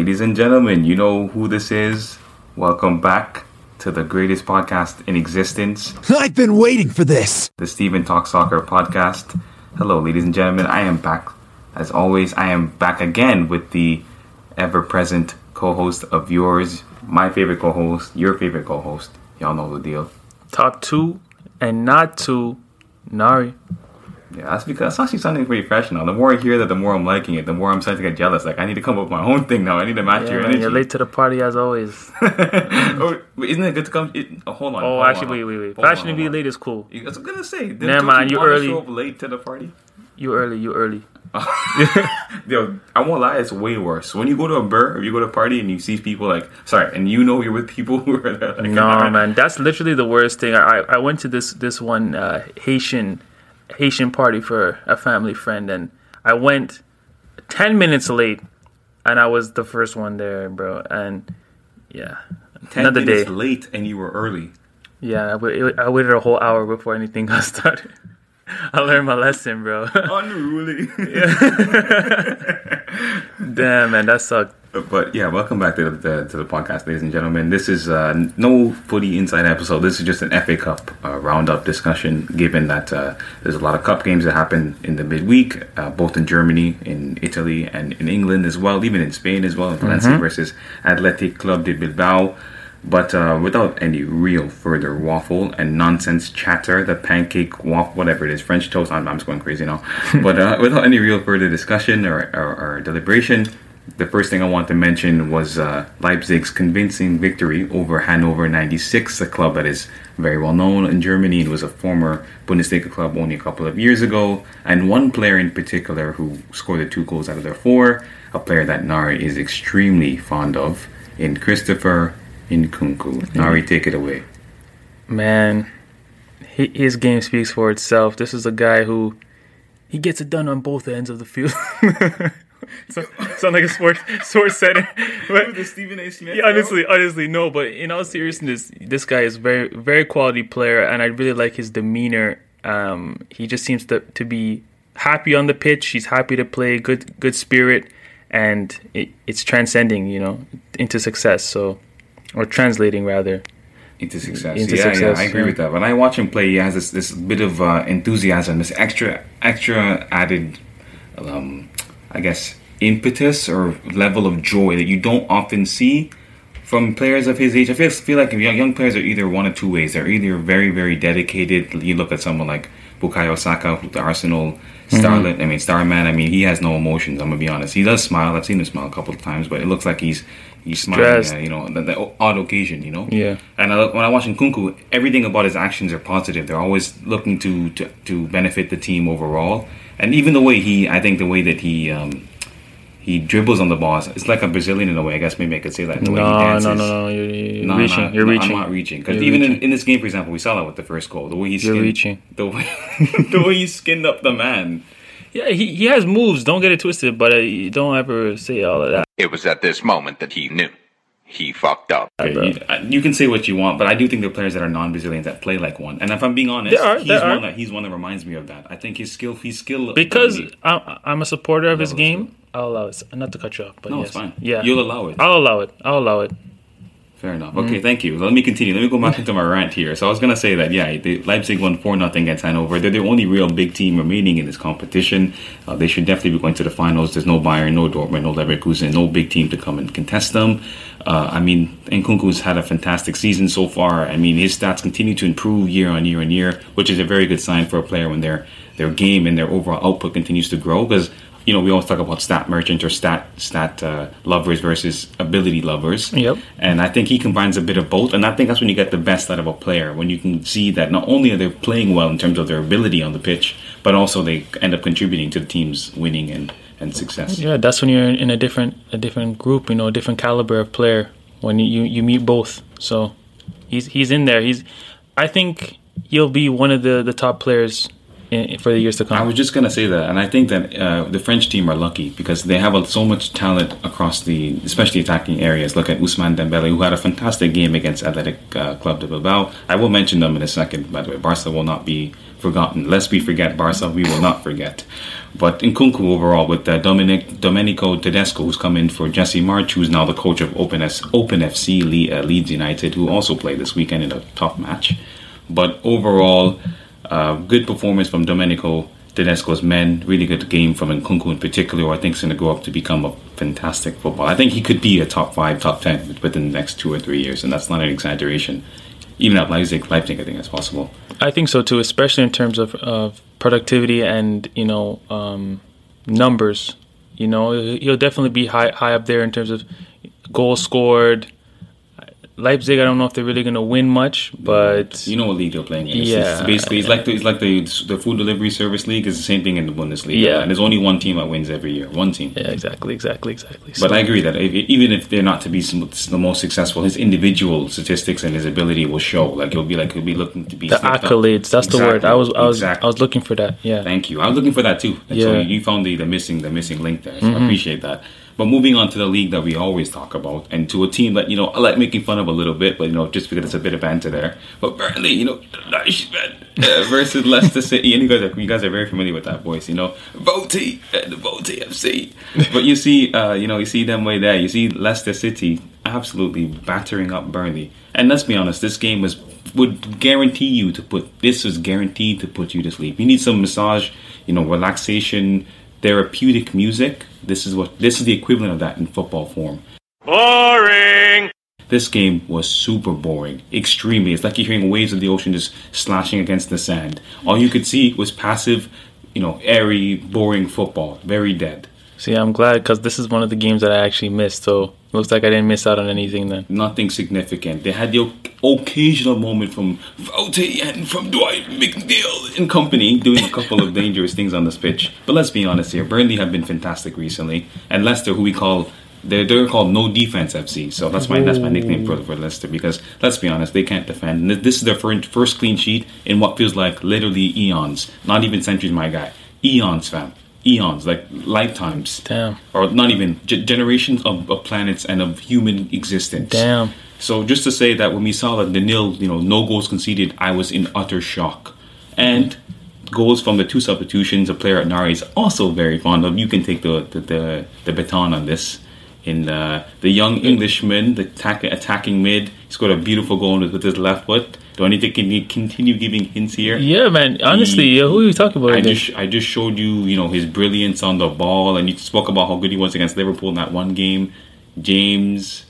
Ladies and gentlemen, you know who this is. Welcome back to the greatest podcast in existence, I've been waiting for this. the Stephen Talk Soccer podcast. Hello, ladies and gentlemen. I am back. As always, I am back again with the ever present co host of yours, my favorite co host, your favorite co host. Y'all know the deal. Top two and not two, Nari. Yeah, that's because that's actually something pretty fresh now. The more I hear that, the more I'm liking it. The more I'm starting to get jealous. Like I need to come up with my own thing now. I need to match Yeah, your man, energy. you're late to the party as always. oh, isn't it good to come? It, oh, hold on. Oh, hold actually, on, wait, wait, wait. hold on, Fashionably hold on. late is cool. I was gonna say. Never mind, you wanna early. Show up late to the party. You early, you early. Yo, I won't lie, it's way worse. When you go to a bar or you go to a party and you see people like, sorry, and you know you're with people who are there. Like, No, man, that's literally the worst thing. I I went to this this one uh, Haitian Haitian party for a family friend, and I went ten minutes late, and I was the first one there, bro. And yeah, 10 another minutes day. late and you were early. Yeah, I, I waited a whole hour before anything got started. I learned my lesson, bro. Unruly. Damn, man, that sucked. But yeah, welcome back to the, to the podcast, ladies and gentlemen. This is uh, no footy inside episode. This is just an FA Cup uh, roundup discussion. Given that uh, there's a lot of cup games that happen in the midweek, uh, both in Germany, in Italy, and in England as well, even in Spain as well. Valencia versus Athletic Club de Bilbao. But uh, without any real further waffle and nonsense chatter, the pancake waffle, whatever it is, French toast, I'm, I'm just going crazy now. but uh, without any real further discussion or, or, or deliberation, the first thing I want to mention was uh, Leipzig's convincing victory over Hannover 96, a club that is very well known in Germany. It was a former Bundesliga club only a couple of years ago, and one player in particular who scored the two goals out of their four, a player that Nari is extremely fond of, in Christopher Nkunku. Nari, take it away. Man, his game speaks for itself. This is a guy who he gets it done on both ends of the field. so, sound like a sports sports center. But, the Stephen A. Smith. yeah, honestly, honestly, no. But in all seriousness, this guy is very, very quality player, and I really like his demeanor. Um, he just seems to to be happy on the pitch. He's happy to play, good, good spirit, and it, it's transcending, you know, into success. So, or translating rather. into success. Into yeah, success, yeah, I agree yeah. with that. When I watch him play, he has this, this bit of uh, enthusiasm, this extra extra added, um, I guess, impetus or level of joy that you don't often see from players of his age. I feel, feel like young, young players are either one of two ways. They're either very, very dedicated. You look at someone like Bukayo Saka, the Arsenal mm-hmm. starlet. I mean, star man. I mean, he has no emotions. I'm gonna be honest. He does smile. I've seen him smile a couple of times, but it looks like he's he's smiling. You know, the, the odd occasion. You know. Yeah. And I, when I watch Nkunku, everything about his actions are positive. They're always looking to, to, to benefit the team overall. And even the way he, I think the way that he um, he dribbles on the ball, it's like a Brazilian in a way. I guess maybe I could say that. The way he No, dances. no, no, no. You're, you're No, reaching. no, you're no, reaching. I'm not reaching because even in, reaching. in this game, for example, we saw that with the first goal. The way he You're reaching. the way the way he skinned up the man. Yeah, he, he has moves. Don't get it twisted, but uh, you don't ever say all of that. It was at this moment that he knew. He fucked up. Okay, you, uh, you can say what you want, but I do think there are players that are non-Brazilians that play like one. And if I'm being honest, There are, he's there one that he's one that reminds me of that. I think his skill, his skill, Because I, I'm a supporter of his Level of game, I'll allow it. Not to cut you off, but no, yes. it's fine. Yeah, you'll allow it. I'll allow it. I'll allow it. Fair enough. Mm-hmm. Okay, thank you. Let me continue. Let me go back into my rant here. So I was gonna say that yeah, the Leipzig won four nothing against Hanover. They're the only real big team remaining in this competition. Uh, they should definitely be going to the finals. There's no Bayern, no Dortmund, no Leverkusen, no big team to come and contest them. Uh, I mean, Nkunku's had a fantastic season so far. I mean, his stats continue to improve year on year on year, which is a very good sign for a player when their their game and their overall output continues to grow because you know, we always talk about stat merchant or stat stat uh, lovers versus ability lovers. Yep. And I think he combines a bit of both, and I think that's when you get the best out of a player when you can see that not only are they playing well in terms of their ability on the pitch, but also they end up contributing to the team's winning and, and success. Yeah, that's when you're in a different a different group, you know, a different caliber of player when you, you, meet both. So he's he's in there. He's I think he'll be one of the, the top players for the years to come. I was just gonna say that, and I think that uh, the French team are lucky because they have so much talent across the, especially attacking areas. Look at Ousmane Dembele, who had a fantastic game against Athletic uh, Club de Bilbao. I will mention them in a second. By the way, Barca will not be forgotten. Lest we forget Barca, we will not forget. But Nkunku overall, with uh, Dominic Domenico Tedesco, who's come in for Jesse Marsch, who's now the coach of Open, S, Open FC Le- uh, Leeds United, who also played this weekend in a tough match. But overall, uh, good performance from Domenico Tedesco's men. Really good game from Nkunku in particular, who I think is going to grow up to become a fantastic footballer. I think he could be a top five, top ten within the next two or three years, and that's not an exaggeration. Even at Leipzig, Leipzig, I think that's possible. I think so too, especially in terms of, of productivity and you know um, numbers. You know, he'll definitely be high high up there in terms of goals scored. Leipzig, I don't know if they're really going to win much, but You know what league they're playing in. It's, Yeah. it's basically it's like the, it's like the the food delivery service league is the same thing in the Bundesliga. Yeah. and there's only one team that wins every year. One team. yeah, exactly, exactly, exactly. But So- I agree that if, even if they're not to be some, the most successful, his individual statistics and his ability will show. Like he'll be like he'll be looking to be the slipped up. accolades, that's the word. I was I was exactly. I was looking for that. Yeah. Thank you. I was looking for that too. And Yeah. Mm-hmm. you found the, the missing the missing link there. So I appreciate that. But moving on to the league that we always talk about, and to a team that you know I like making fun of a little bit, but you know just because it's a bit of banter there. But Burnley, you know, nice uh, versus Leicester City, and you guys are you guys are very familiar with that voice, you know, Voti and the Voti FC. But you see, uh, you know, you see them way there. You see Leicester City absolutely battering up Burnley, and let's be honest, this game was would guarantee you to put this was guaranteed to put you to sleep. You need some massage, you know, relaxation, therapeutic music. This is what this is the equivalent of that in football form. Boring. This game was super boring, extremely. It's like you're hearing waves of the ocean just slashing against the sand. All you could see was passive, you know, airy, boring football. Very dead. See, I'm glad because this is one of the games that I actually missed. So looks like I didn't miss out on anything then. Nothing significant. They had the occasional moment from Fauti and from Dwight McNeil and company doing a couple of dangerous things on this pitch. But let's be honest here. Burnley have been fantastic recently, and Leicester, who we call they're, they're called No Defense FC. So that's my that's my nickname for, for Leicester because let's be honest, they can't defend. This is their first clean sheet in what feels like literally eons, not even centuries, my guy. Eons, fam. Eons, like lifetimes Damn. or not even g- generations of, of planets and of human existence. Damn. So just to say that when we saw that the nil, you know, no goals conceded, I was in utter shock. And goals from the two substitutions, a player at Nari is also very fond of. You can take the the, the, the baton on this. In uh, the young Englishman, the attack, attacking mid, he scored a beautiful goal with, with his left foot. Do I need to continue giving hints here? Yeah, man. Honestly, He- yeah, who are you talking about? I just I just showed you, you know, his brilliance on the ball, and you spoke about how good he was against Liverpool in that one game. James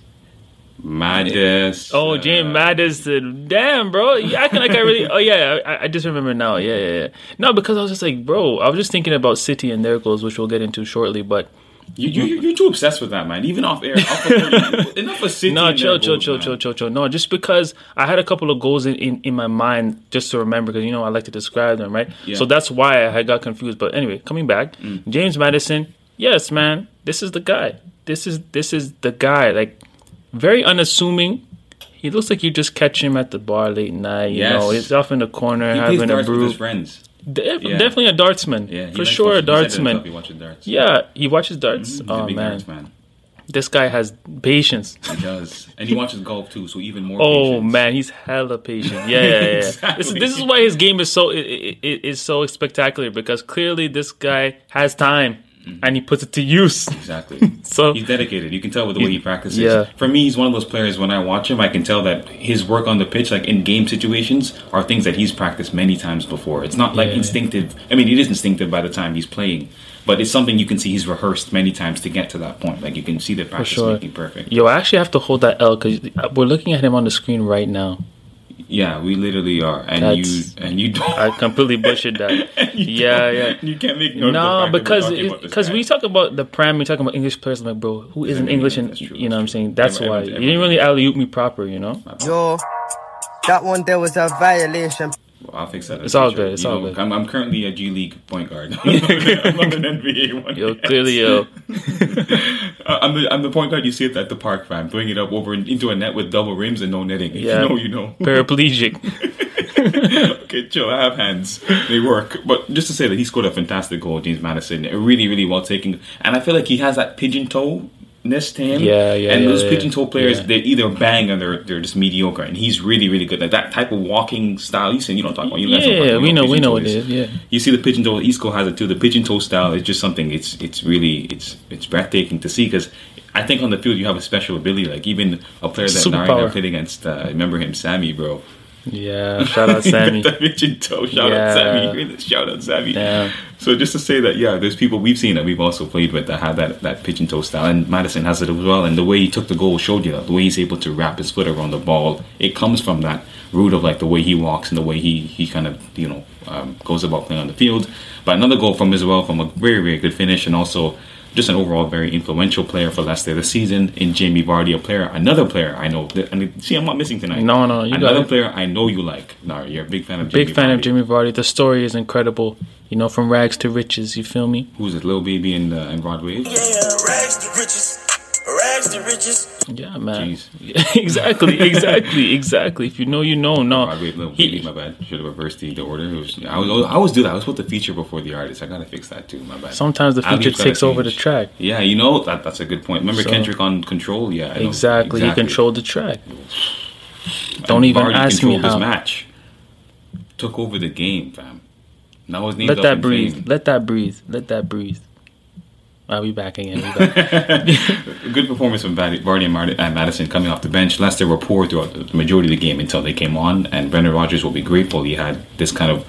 Maddison. Oh, James Maddison. uh, Damn, bro. You acting like I really. Oh, yeah. I, I just remember now. Yeah, yeah, yeah. No, because I was just like, bro, I was just thinking about City and their goals, which we'll get into shortly. But You, you, you're too obsessed with that, man. Even off air. Off of, enough of City. no, chill, chill, goals, chill, man. chill, chill, chill. No, just because I had a couple of goals in, in, in my mind just to remember, because, you know, I like to describe them, right? Yeah. So that's why I got confused. But anyway, coming back, mm. James Maddison, yes, man, this is the guy. This is this is the guy. Like, very unassuming. He looks like you just catch him at the bar late night. You Yes. know, he's off in the corner He having a darts with brew. his friends. Def- Yeah. Definitely a dartsman. Yeah, for sure, a watching- it himself, dartsman. He watches darts. Yeah, he watches darts. Mm-hmm. He's a Oh big man. darts man. this guy has patience. He does, and he watches golf too. So even more. Oh patience. man, he's hella patient. Yeah, yeah, yeah. Exactly. This, this is why his game is so i i i- is so spectacular because clearly this guy has time Mm-hmm. and he puts it to use. Exactly. So He's dedicated. You can tell with the way he practices. Yeah. For me, he's one of those players. When I watch him, I can tell that his work on the pitch, like in game situations, are things that he's practiced many times before. It's not like Yeah. instinctive. I mean, it is instinctive by the time he's playing, but it's something you can see he's rehearsed many times to get to that point. Like you can see the practice sure. making perfect. yo, I actually have to hold that L because we're looking at him on the screen right now. Yeah, we literally are, and That's- you and you don't. I completely butchered that. yeah, yeah. You can't make note of the No, fact because talking about this because we talk about the prem, we talk about English players. I'm like, bro, who isn't Everyone- English? And true, you know what I'm saying? That's Everyone- why everyone- you didn't really alley oop me proper. You know? Yo, that one there was a violation. I'll fix that. It's all future. good, it's You all know, good. I'm, I'm currently a G League point guard. I'm not an NBA one. Yo, clearly, yo. Uh, I'm the I'm the point guard you see it at the park, fam. Throwing it up over into a net with double rims and no netting. Yeah. you know, you know. Paraplegic. okay, chill. I have hands. They work. But just to say that he scored a fantastic goal, James Maddison. Really, really well taken. And I feel like he has that pigeon toe ness to him. Yeah, yeah, And yeah, those yeah. pigeon toe players, Yeah. they either bang or they're they're just mediocre. And he's really, really good. Like that type of walking style. You said you don't talk about. You guys don't talk Yeah, about we know, we know what it is. Yeah. you see the pigeon toe. Isco has it too. The pigeon toe style is just something. It's it's really it's it's breathtaking to see because I think on the field you have a special ability. Like even a player that Nari Superpower. that played against. Uh, remember him, Sammy, bro. Yeah, shout out Sammy. pigeon toe. Shout Yeah. out Sammy. Shout out Sammy. Yeah. So just to say that, yeah, there's people we've seen that we've also played with that have that, that pigeon toe style, and Maddison has it as well. And the way he took the goal showed you that the way he's able to wrap his foot around the ball, it comes from that root of like the way he walks and the way he he kind of you know um, goes about playing on the field. But another goal from Israel from a very very good finish, and also just an overall very influential player for Leicester this season in Jamie Vardy, a player, another player I know. That, and see, I'm not missing tonight. No, no, you another it. player I know you like. Nah, you're a big fan of Big Jamie fan of Vardy. Jimmy Vardy. The story is incredible. You know, from rags to riches. You feel me? Who's it, Lil Baby and uh, and Broadway? Yeah, rags to riches. Rags to riches. Yeah, man. Jeez. Exactly, exactly, exactly. If you know, you know. No, Broadway, Lil He- Baby, my bad. Should have reversed the, the order. Was, I, was, I always do that. I was supposed to feature before the artist. I gotta fix that too. My bad. sometimes the feature takes over the track. Yeah, you know that that's a good point. Remember So- Kendrick on Control? Yeah, I know. Exactly, he controlled the track. Don't even ask me how. match. Took over the game, fam. Now his name's Let that breathe. Let that breathe. Let that breathe. I'll be back again. We back. Good performance from Vardy Vardy and Mart- and Maddison coming off the bench. Leicester were poor throughout the majority of the game until they came on, and Brendan Rodgers will be grateful he had this kind of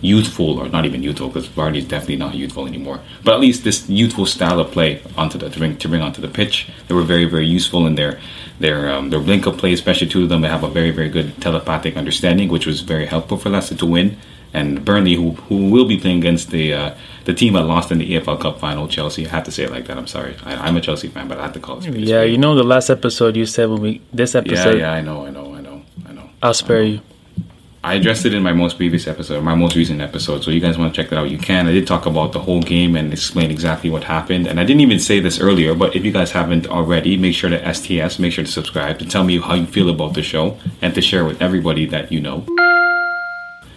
youthful, or not even youthful, because Vardy is definitely not youthful anymore. But at least this youthful style of play onto the to bring to bring onto the pitch. They were very very useful in their their um, their link up play, especially two of them. They have a very very good telepathic understanding, which was very helpful for Leicester to win. And Burnley, who who will be playing against the uh, the team that lost in the EFL Cup final, Chelsea. I have to say it like that. I'm sorry. I, I'm a Chelsea fan, but I have to call it. yeah, you know the last episode you said when we this episode. yeah, yeah, I know, I know, I know, I know. I'll spare you. I addressed it in my most previous episode, my most recent episode. So you guys want to check that out, you can. I did talk about the whole game and explain exactly what happened. And I didn't even say this earlier, but if you guys haven't already, make sure to STS, make sure to subscribe to tell me how you feel about the show and to share with everybody that you know.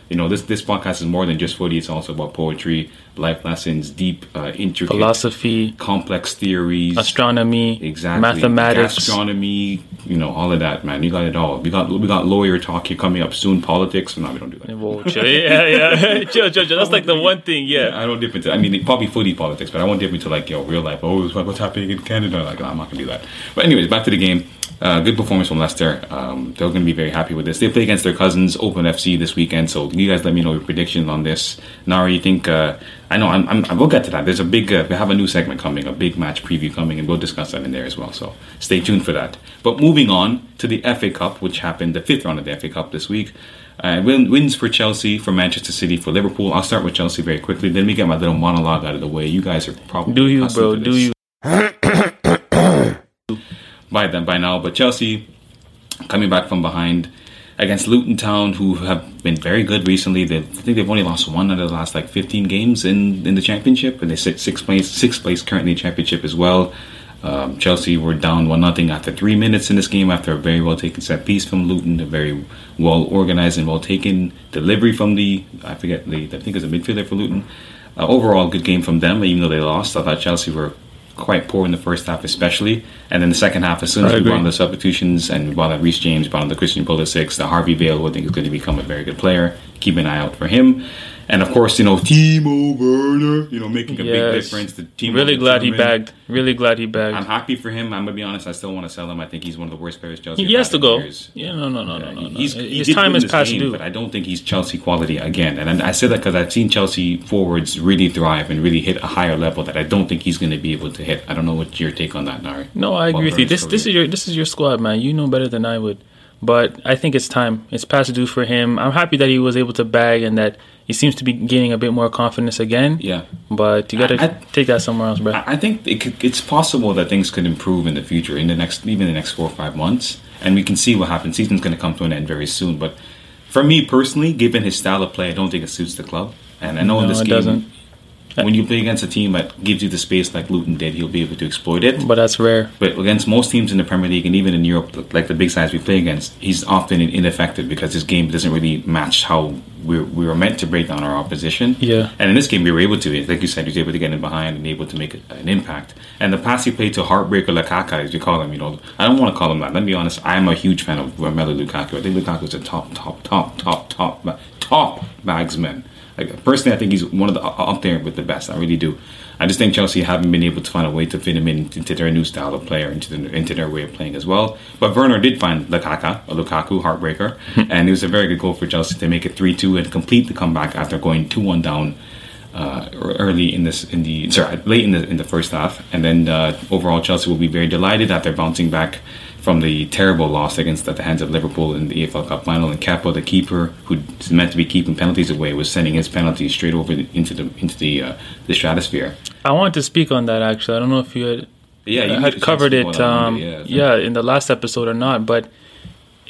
You know, this this podcast is more than just footy. It's also about poetry, life lessons, deep, uh, intricate, Philosophy, complex theories, astronomy, Exactly. mathematics. gastronomy, you know, all of that, man. You got it all. We got we got lawyer talk here coming up soon. Politics. No, we don't do that. Whoa, chill. Yeah, yeah. chill, chill, chill. That's like the one thing. Yeah. I don't dip into. I mean, probably footy politics, but I won't dip into like yo real life. Oh, what's happening in Canada? Like, I'm not gonna do that. But anyways, back to the game. Uh, good performance from Leicester. Um, they're going to be very happy with this. They play against their cousins, Open FC, this weekend. So you guys let me know your predictions on this. Nari, you think? Uh, I know. I'm, I'm, I will get to that. There's a big. Uh, we have a new segment coming, a big match preview coming, and we'll discuss that in there as well. So stay tuned for that. But moving on to the FA Cup, which happened the fifth round of the FA Cup this week. Uh, win, wins for Chelsea, for Manchester City, for Liverpool. I'll start with Chelsea very quickly. Then we get my little monologue out of the way. You guys are probably Do you, bro? to Do you? by then by now. But Chelsea coming back from behind against Luton Town, who have been very good recently. They I think they've only lost one out of the last like 15 games in, in the championship, and they sit sixth place sixth place currently in championship as well. Um, Chelsea were down one nothing after three minutes in this game after a very well taken set piece from Luton, a very well organized and well taken delivery from the I forget the I think it was a midfielder for Luton. Uh, overall, good game from them, even though they lost. I thought Chelsea were quite poor in the first half, especially, and then the second half, as soon as I we agree. brought on the substitutions and we brought on Reece James, brought on the Christian Pulisic, the Harvey Vale, who I think is going to become a very good player. Keep an eye out for him. And of course, you know, Timo Werner, you know, making a big difference. The team Really glad he bagged. Really glad he bagged. I'm happy for him. I'm gonna be honest. I still want to sell him. I think he's one of the worst players Chelsea. He has to go. years. Yeah, no, no, no, no, no. no. He's, he His time is past game, due. but I don't think he's Chelsea quality again. And I I say that because I've seen Chelsea forwards really thrive and really hit a higher level that I don't think he's going to be able to hit. I don't know what your take on that, Nari. No, I agree with you. This this is your this is your squad, man. You know better than I would. But I think it's time. It's past due for him. I'm happy that he was able to bag and that he seems to be gaining a bit more confidence again. yeah. But you got to take that somewhere else, bro. I think it could, it's possible that things could improve in the future, in the next, even the next four or five months, and we can see what happens. Season's going to come to an end very soon, but for me personally, given his style of play, I don't think it suits the club. And I know in this game, doesn't. When you play against a team that gives you the space like Luton did, he'll be able to exploit it. But that's rare. But against most teams in the Premier League and even in Europe, like the big sides we play against, he's often ineffective because his game doesn't really match how we we were meant to break down our opposition. Yeah. And in this game, we were able to, like you said, he was able to get in behind and able to make an impact. And the pass he played to Heartbreaker Lukaku, as you call him, you know, I don't want to call him that. Let me be honest, I'm a huge fan of Romelu Lukaku. I think Lukaku is a top, top, top, top, top, top bagsman. Like personally, I think he's one of the up there with the best. I really do. I just think Chelsea haven't been able to find a way to fit him in, into their new style of player, into the, into their way of playing as well. But Werner did find Lukaku, a Lukaku heartbreaker, and it was a very good goal for Chelsea to make it three two and complete the comeback after going two one down. Uh, early in this, in the sorry, late in the in the first half, and then uh, overall Chelsea will be very delighted after bouncing back from the terrible loss against at the hands of Liverpool in the EFL Cup final. And Kepa, the keeper, who's meant to be keeping penalties away, was sending his penalties straight over the, into the into the uh, the stratosphere. I wanted to speak on that actually. I don't know if you had Yeah, you had covered it. Um, Monday, yeah, in the last episode or not, but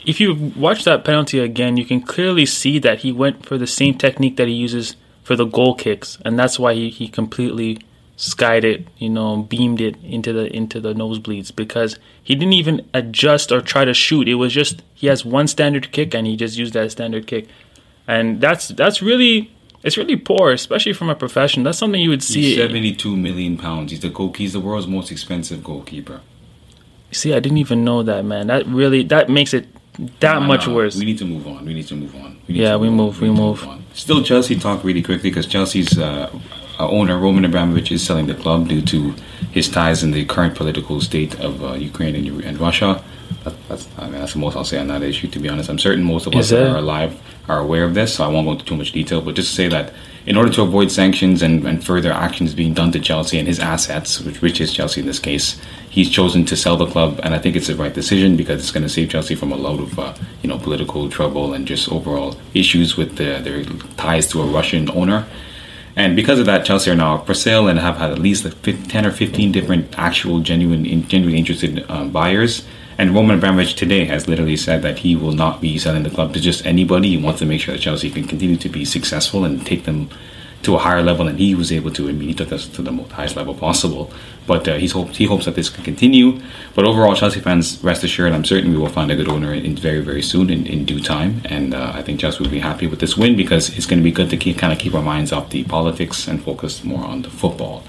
if you watch that penalty again, you can clearly see that he went for the same technique that he uses for the goal kicks, and that's why he, he completely skied it, you know, beamed it into the into the nosebleeds because he didn't even adjust or try to shoot. It was just he has one standard kick and he just used that standard kick, and that's that's really it's really poor, especially from a profession. That's something you would see. He's seventy-two million pounds. He's the goal. He's the world's most expensive goalkeeper. See, I didn't even know that, man. That really that makes it that Nah, much nah, worse. We need to move on. We need to move on. We need Yeah, to we on. move, we to move. on. Still, Chelsea talk really quickly because Chelsea's uh, owner Roman Abramovich is selling the club due to his ties in the current political state of uh, Ukraine and, and Russia. That, that's I mean that's the most I'll say on that issue. To be honest, I'm certain most of us that are alive are aware of this, so I won't go into too much detail. But just to say that in order to avoid sanctions and, and further actions being done to Chelsea and his assets, which, which is Chelsea in this case, he's chosen to sell the club, and I think it's the right decision because it's going to save Chelsea from a load of uh, you know political trouble and just overall issues with the, their ties to a Russian owner. And because of that, Chelsea are now for sale and have had at least like 10 or 15 different actual, genuine, in, genuinely interested um, buyers. And Roman Abramovich today has literally said that he will not be selling the club to just anybody. He wants to make sure that Chelsea can continue to be successful and take them to a higher level than he was able to. I mean, he took us to the highest level possible. But uh, he's hope, he hopes that this can continue. But overall, Chelsea fans, rest assured, I'm certain we will find a good owner in, in very, very soon, in, in due time. And uh, I think Chelsea will be happy with this win because it's going to be good to keep, kind of keep our minds off the politics and focus more on the football.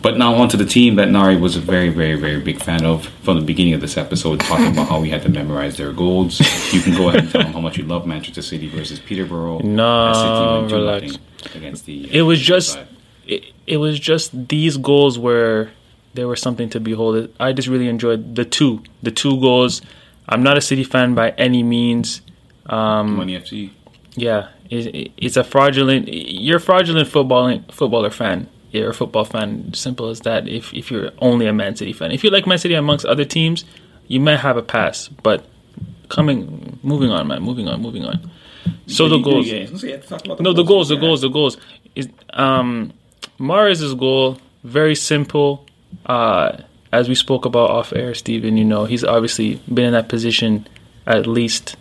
But now on to the team that Nari was a very, very, very big fan of from the beginning of this episode, talking about how we had to memorize their goals. You can go ahead and tell them how much you love Manchester City versus Peterborough. No, As City went 2-0 relax. Against the, it was just it, it was just these goals where there was something to behold. I just really enjoyed the two the two goals. I'm not a City fan by any means. Um, Money FC. yeah, it, it's a fraudulent. You're a fraudulent footballing footballer fan. You're a football fan. Simple as that. If if you're only a Man City fan, if you like Man City amongst other teams, you might have a pass. But coming, moving on, man. Moving on, moving on. So the goals. No, the goals, the goals, the goals. Is um, Mahrez' goal very simple. Uh, as we spoke about off air, Stephen, you know he's obviously been in that position at least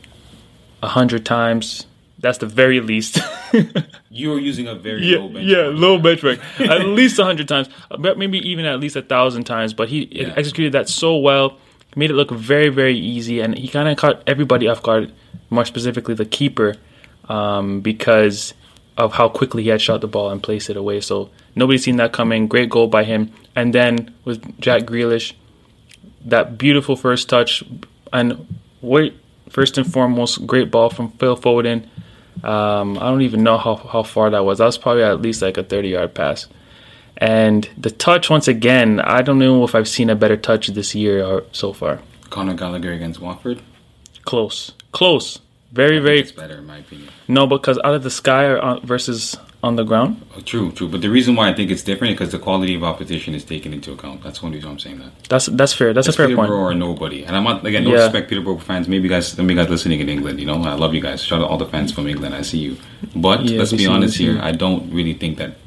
a hundred times. That's the very least. You're using a very yeah, low benchmark. yeah, low benchmark. at least a hundred times, maybe even at least a thousand times. But he Yeah. executed that so well, made it look very, very easy, and he kind of caught everybody off guard. More specifically, the keeper, um, because of how quickly he had shot the ball and placed it away. So nobody's seen that coming. Great goal by him. And then with Jack Grealish, that beautiful first touch, and wait, first and foremost, great ball from Phil Foden. Um, I don't even know how, how far that was. That was probably at least like a 30 yard pass. And the touch, once again, I don't know if I've seen a better touch this year or so far. Conor Gallagher against Watford. Close. Close. Very, very. It's better in my opinion. No, because out of the sky on, versus on the ground. Oh, true, true. But the reason why I think it's different is because the quality of opposition is taken into account. That's one reason I'm saying that. That's that's fair. That's, a fair Peterborough point. or nobody. And I'm not again. No Yeah. respect, Peterborough fans. Maybe you guys, maybe you guys listening in England. You know, I love you guys. Shout out all the fans from England. I see you. But Yeah, let's be honest here. I don't really think that.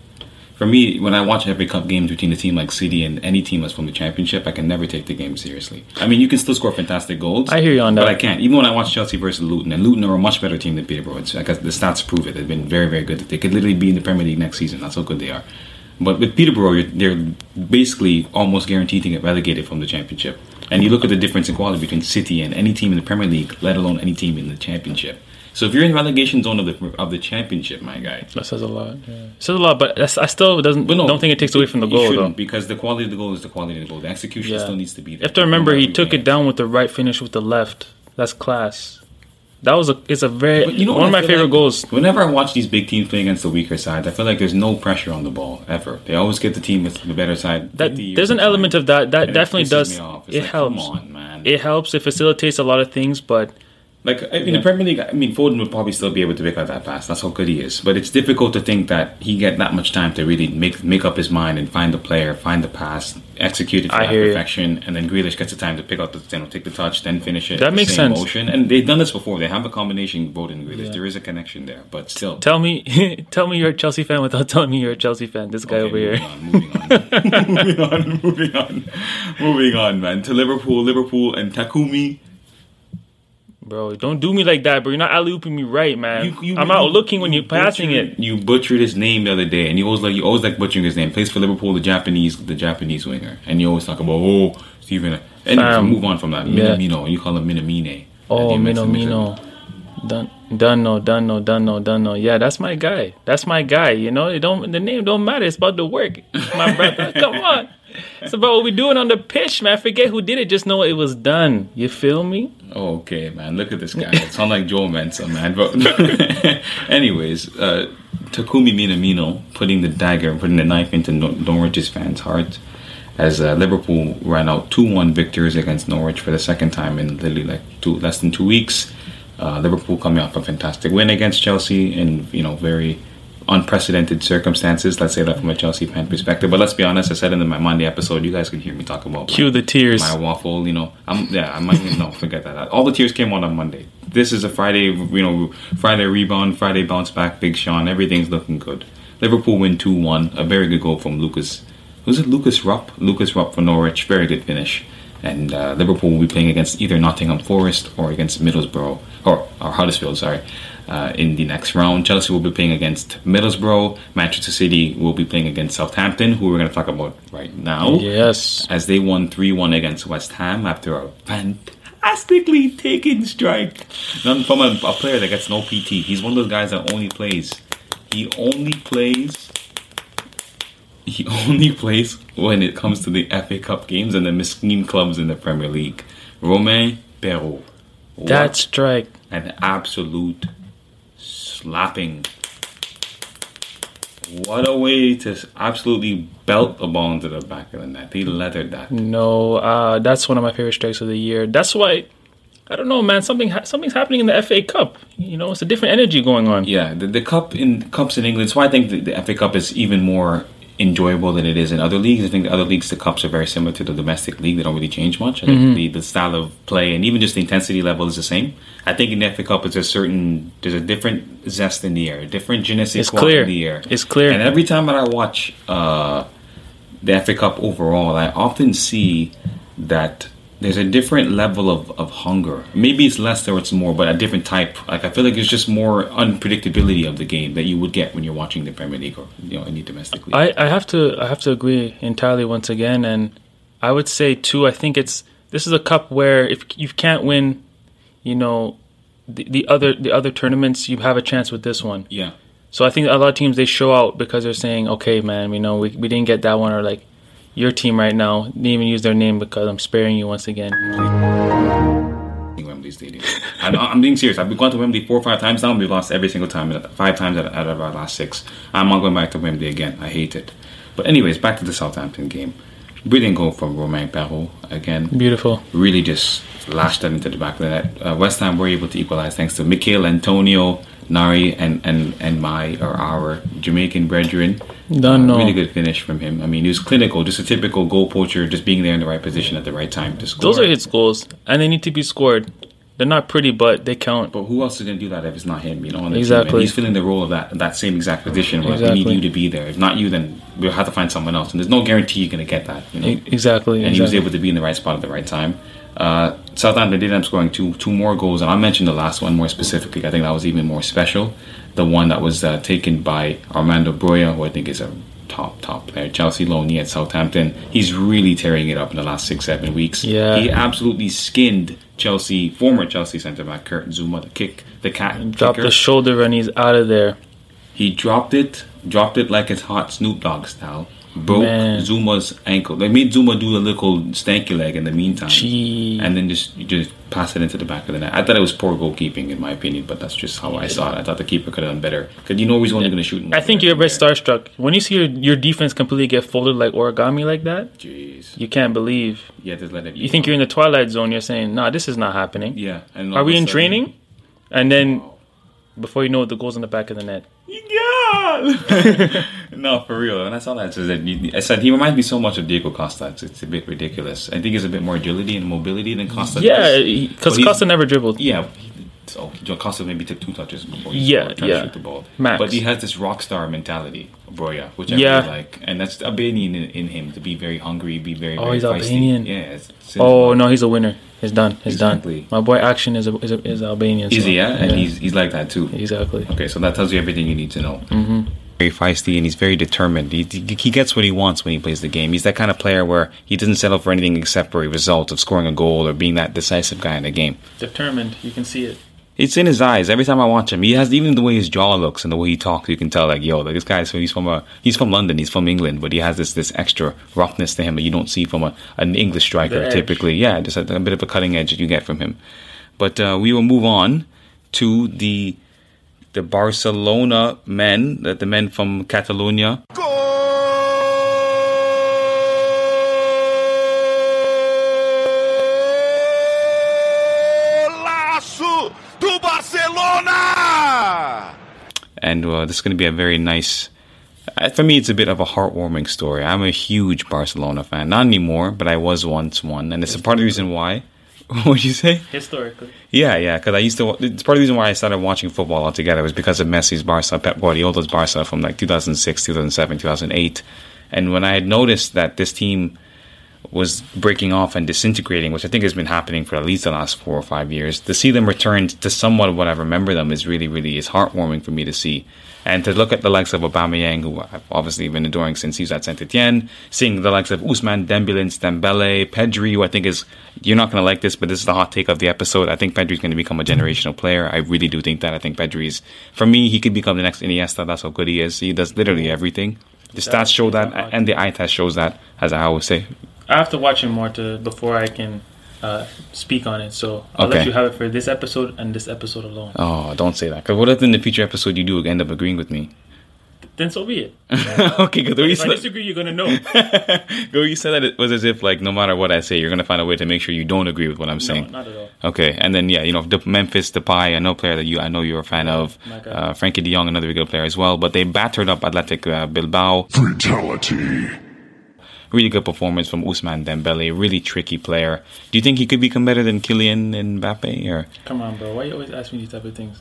For me, when I watch every cup games between a team like City and any team that's from the Championship, I can never take the game seriously. I mean, you can still score fantastic goals. I hear you on that, But. I can't. Even when I watch Chelsea versus Luton, and Luton are a much better team than Peterborough. It's, guess the stats prove it. They've been very, very good. They could literally be in the Premier League next season. That's how good they are. But with Peterborough, you're, they're basically almost guaranteed to get relegated from the championship. And you look at the difference in quality between City and any team in the Premier League, let alone any team in the championship. So if you're in the relegation zone of the of the championship, my guy, That says a lot. Yeah. Says a lot, but I still doesn't But no, don't think it takes away from the goal though. because the quality of the goal is the quality of the goal. The execution Yeah. still needs to be You there. have to remember he took it down with the right finish with the left. That's class. That was a it's a very But you know one of my favorite like? goals. Whenever I watch these big teams playing against the weaker sides, I feel like there's no pressure on the ball ever. They always get the team with the better side. That there's an time. element of that that And it definitely does. me off. It's It like, helps. Come on, man. It helps. It facilitates a lot of things, but Like in the Premier League, I mean, Foden would probably still be able to pick out that pass. That's how good he is. But it's difficult to think that he get that much time to really make make up his mind and find the player, find the pass, execute it to hear you. perfection, and then Grealish gets the time to pick up the, you know, take the touch, then finish it. That makes same sense. Motion. And they've done this before. They have a combination Foden and Grealish. There is a connection there, but still. tell me tell me you're a Chelsea fan without telling me you're a Chelsea fan. This guy Okay, over here. On, moving on, moving on, moving on, moving on, man. To Liverpool, Liverpool, and Takumi. Bro, don't do me like that, bro. You're not alley ooping me right, man. You- you- I'm out you- looking when you you're passing it. You butchered his name the other day, and you always like you always like butchering his name. Plays for Liverpool, the Japanese, the Japanese winger, and you always talk about oh Stephen. Anyways, Fam. move on from that. Minamino, and you call him Minamine. Oh, And Dun Dunno, Dunno, Dunno, Dunno. Yeah, that's my guy. That's my guy. You know, it don't the name don't matter. It's about the work. My brother. Come on. It's about what we doing on the pitch, man. Forget who did it. Just know it was done. You feel me? Oh, okay, man. Look at this guy. It sounds like Joe Mensa, man. But anyways, uh, Takumi Minamino putting the dagger, putting the knife into Nor- Norwich's fans' heart as uh, Liverpool ran out 2-1 victors against Norwich for the second time in literally like two less than two weeks. Uh, Liverpool coming off a fantastic win against Chelsea in you know very unprecedented circumstances. Let's say that from a Chelsea fan perspective. But let's be honest, I said in my Monday episode. You guys can hear me talk about my- Cue the tears. my waffle. You know, I'm yeah. I might no forget that. All the tears came out on Monday. This is a Friday. You know, Friday rebound, Friday bounce back. Big Sean. Everything's looking good. Liverpool win two one. A very good goal from Lukas. Was it Lukas Rupp? Lukas Rupp for Norwich. Very good finish. And uh, Liverpool will be playing against either Nottingham Forest or against Middlesbrough or or Huddersfield. Sorry. Uh, in the next round, Chelsea will be playing against Middlesbrough. Manchester City will be playing against Southampton, who we're going to talk about right now Yes. as they won 3 1 against West Ham after a fantastically taken strike. None from a, a player that gets no PT. He's one of those guys that only plays. He only plays. He only plays when it comes to the FA Cup games and the Mesquite clubs in the Premier League. Romain Perraud. That strike. an absolute slapping. What a way to absolutely belt the ball into the back of the net. He leathered that. No, uh, that's one of my favorite strikes of the year. That's why I don't know, man. Something ha- something's happening in the FA Cup. You know, it's a different energy going on. Yeah, the, the cup in cups in England. So I think the, the FA Cup is even more enjoyable than it is in other leagues. I think the other leagues, the cups are very similar to the domestic league. They don't really change much. I think Mm-hmm. the, the style of play and even just the intensity level is the same. I think in the FA Cup, it's a certain there's a different zest in the air, a different genesis It's clear. in the air. It's clear. And every time that I watch uh, the FA Cup overall, I often see that there's a different level of, of hunger. Maybe it's less or it's more, but a different type. Like I feel like there's just more unpredictability of the game that you would get when you're watching the Premier League or you know any domestic league. I, I have to I have to agree entirely once again, and I would say too. I think it's this is a cup where if you can't win, you know, the, the other the other tournaments, you have a chance with this one. yeah, So I think a lot of teams they show out because they're saying, okay, man, you know, we we didn't get that one, or like your team right now didn't even use their name because I'm sparing you once again. Wembley Stadium. I'm, I'm being serious. I've gone to Wembley four or five times now. and We've lost every single time, five times out of, our last six. I'm not going back to Wembley again. I hate it. But anyways, back to the Southampton game. Brilliant goal from Romain Perraud again. Beautiful. really just lashed that into the back of the net. Uh, West Ham were able to equalize thanks to Mikhail Antonio, Nari, and and and my or our Jamaican brethren. Don't Uh. Really good finish from him. I mean, he was clinical, just a typical goal poacher, just being there in the right position at the right time to score. Those are his goals, and they need to be scored. They're not pretty, but they count. But who else is going to do that if it's not him? You know, on the team? Exactly. And he's filling the role of that that same exact position where we need you to be there. If not you, then we'll have to find someone else. And there's no guarantee you're going to get that. You know? Exactly. and he was able to be in the right spot at the right time. Uh, Southampton did end up scoring two two more goals, and I mentioned the last one more specifically. I think that was even more special. The one that was uh, taken by Armando Broja, who I think is a top, top player. Chelsea loanee at Southampton. He's really tearing it up in the last six, seven weeks. Yeah. He absolutely skinned Chelsea, former Chelsea centre back Kurt Zouma, the kick, the cat Drop kicker. the shoulder and he's out of there. He dropped it, dropped it like it's hot Snoop Dogg style. Broke Man. Zouma's ankle. They made Zouma do a little stanky leg in the meantime, Gee. and then just just pass it into the back of the net. I thought it was poor goalkeeping in my opinion, but that's just how I saw it. I thought the keeper could have done better because you know he's only going to shoot. I think you're a bit starstruck when you see your, your defense completely get folded like origami like that. Jeez, You can't believe. yeah, just let it. You think you're in the twilight zone. You're saying, "Nah, this is not happening." Yeah, and Are we in sudden- training? And then before you know it, the goal's in the back of the net. Yeah. no, for real. And I saw that. I said, I said he reminds me so much of Diego Costa. It's, it's a bit ridiculous. I think he's a bit more agility and mobility than Costa. Yeah, because Costa never dribbled. Yeah. So John Costa maybe took two touches before he Yeah, scored, trying to yeah. shoot the ball. Max. But he has this rock star mentality, Broja, which I Yeah. really like, and that's Albanian in, in him to be very hungry, be very. Oh, very he's feisty. Albanian. Yeah. It's, it's Oh no, he's a winner. He's done. He's Exactly. done. My boy Action is a, is, a, is Albanian. Is so, he? Yeah, and he's he's like that too. exactly. Okay, so that tells you everything you need to know. Mm-hmm. Very feisty and he's very determined. He, he gets what he wants when he plays the game. He's that kind of player where he doesn't settle for anything except for a result of scoring a goal or being that decisive guy in the game. Determined. You can see it. It's in his eyes every time I watch him. He has even the way his jaw looks and the way he talks. You can tell like, yo, like this guy's so he's from a he's from London. He's from England, but he has this this extra roughness to him that you don't see from a an English striker typically. Yeah, just a, a bit of a cutting edge that you get from him. But uh, we will move on to the the Barcelona men, the, the men from Catalonia. Golaço and uh, this is going to be a very nice. Uh, for me, it's a bit of a heartwarming story. I'm a huge Barcelona fan, not anymore, but I was once one, and it's a part of the reason why. What'd you say? Historically. Yeah, yeah, because I used to. It's part of the reason why I started watching football altogether was because of Messi's Barca, Pep Guardiola's Barca from like 2006, 2007, 2008, and when I had noticed that this team was breaking off and disintegrating, which I think has been happening for at least the last four or five years, to see them return to somewhat of what I remember them is really, really is heartwarming for me to see. And to look at the likes of Aubameyang, who I've obviously been adoring since he was at Saint Etienne, seeing the likes of Ousmane Dembele, Dembele, Pedri, who I think is you're not going to like this, but this is the hot take of the episode. I think Pedri's going to become a generational player. I really do think that. I think Pedri is, for me, he could become the next Iniesta. That's how good he is. He does literally everything. The stats show that, and the eye test shows that, as I always say. I have to watch it more to before I can uh, speak on it. So I'll Okay. let you have it for this episode and this episode alone. Oh, don't say that. Because what if in the future episode you do end up agreeing with me? Then so be it. okay, because the way you If I said, disagree, you're gonna know. go. you said that it was as if like no matter what I say, you're gonna find a way to make sure you don't agree with what I'm no, saying. not at all. Okay, and then yeah, you know, the Memphis Depay, another player that you I know you're a fan of. Uh, Frenkie De Jong, another very good player as well. But they battered up Athletic uh, Bilbao. Fatality. Really good performance from Ousmane Dembele. Really tricky player. Do you think he could become better than Kylian Mbappe? Or Come on, bro. Why you always ask me these type of things?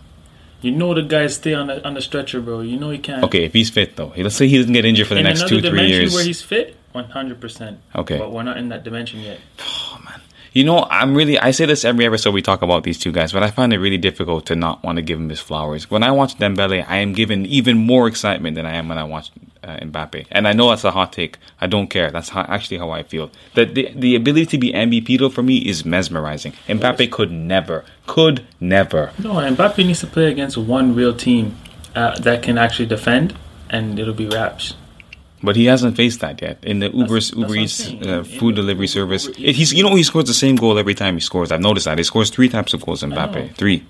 You know the guys stay on the on the stretcher, bro. You know he can't. okay, if he's fit though, let's say he doesn't get injured for the in next two three years. where he's fit, one hundred percent. Okay. But we're not in that dimension yet. Oh man. You know, I'm really, I say this every episode we talk about these two guys, but I find it really difficult to not want to give him his flowers. When I watch Dembele, I am given even more excitement than I am when I watch uh, Mbappe. And I know that's a hot take. I don't care. That's how, actually how I feel. The, the, the ability to be MVP, though, for me is mesmerizing. Mbappe could never, could never. No, Mbappe needs to play against one real team uh, that can actually defend, and it'll be Raps. But he hasn't faced that yet. In the Uber, that's Uber Eats uh, food delivery service, it, he's, you know, he scores the same goal every time he scores. I've noticed that. He scores three types of goals. Mbappe. Three.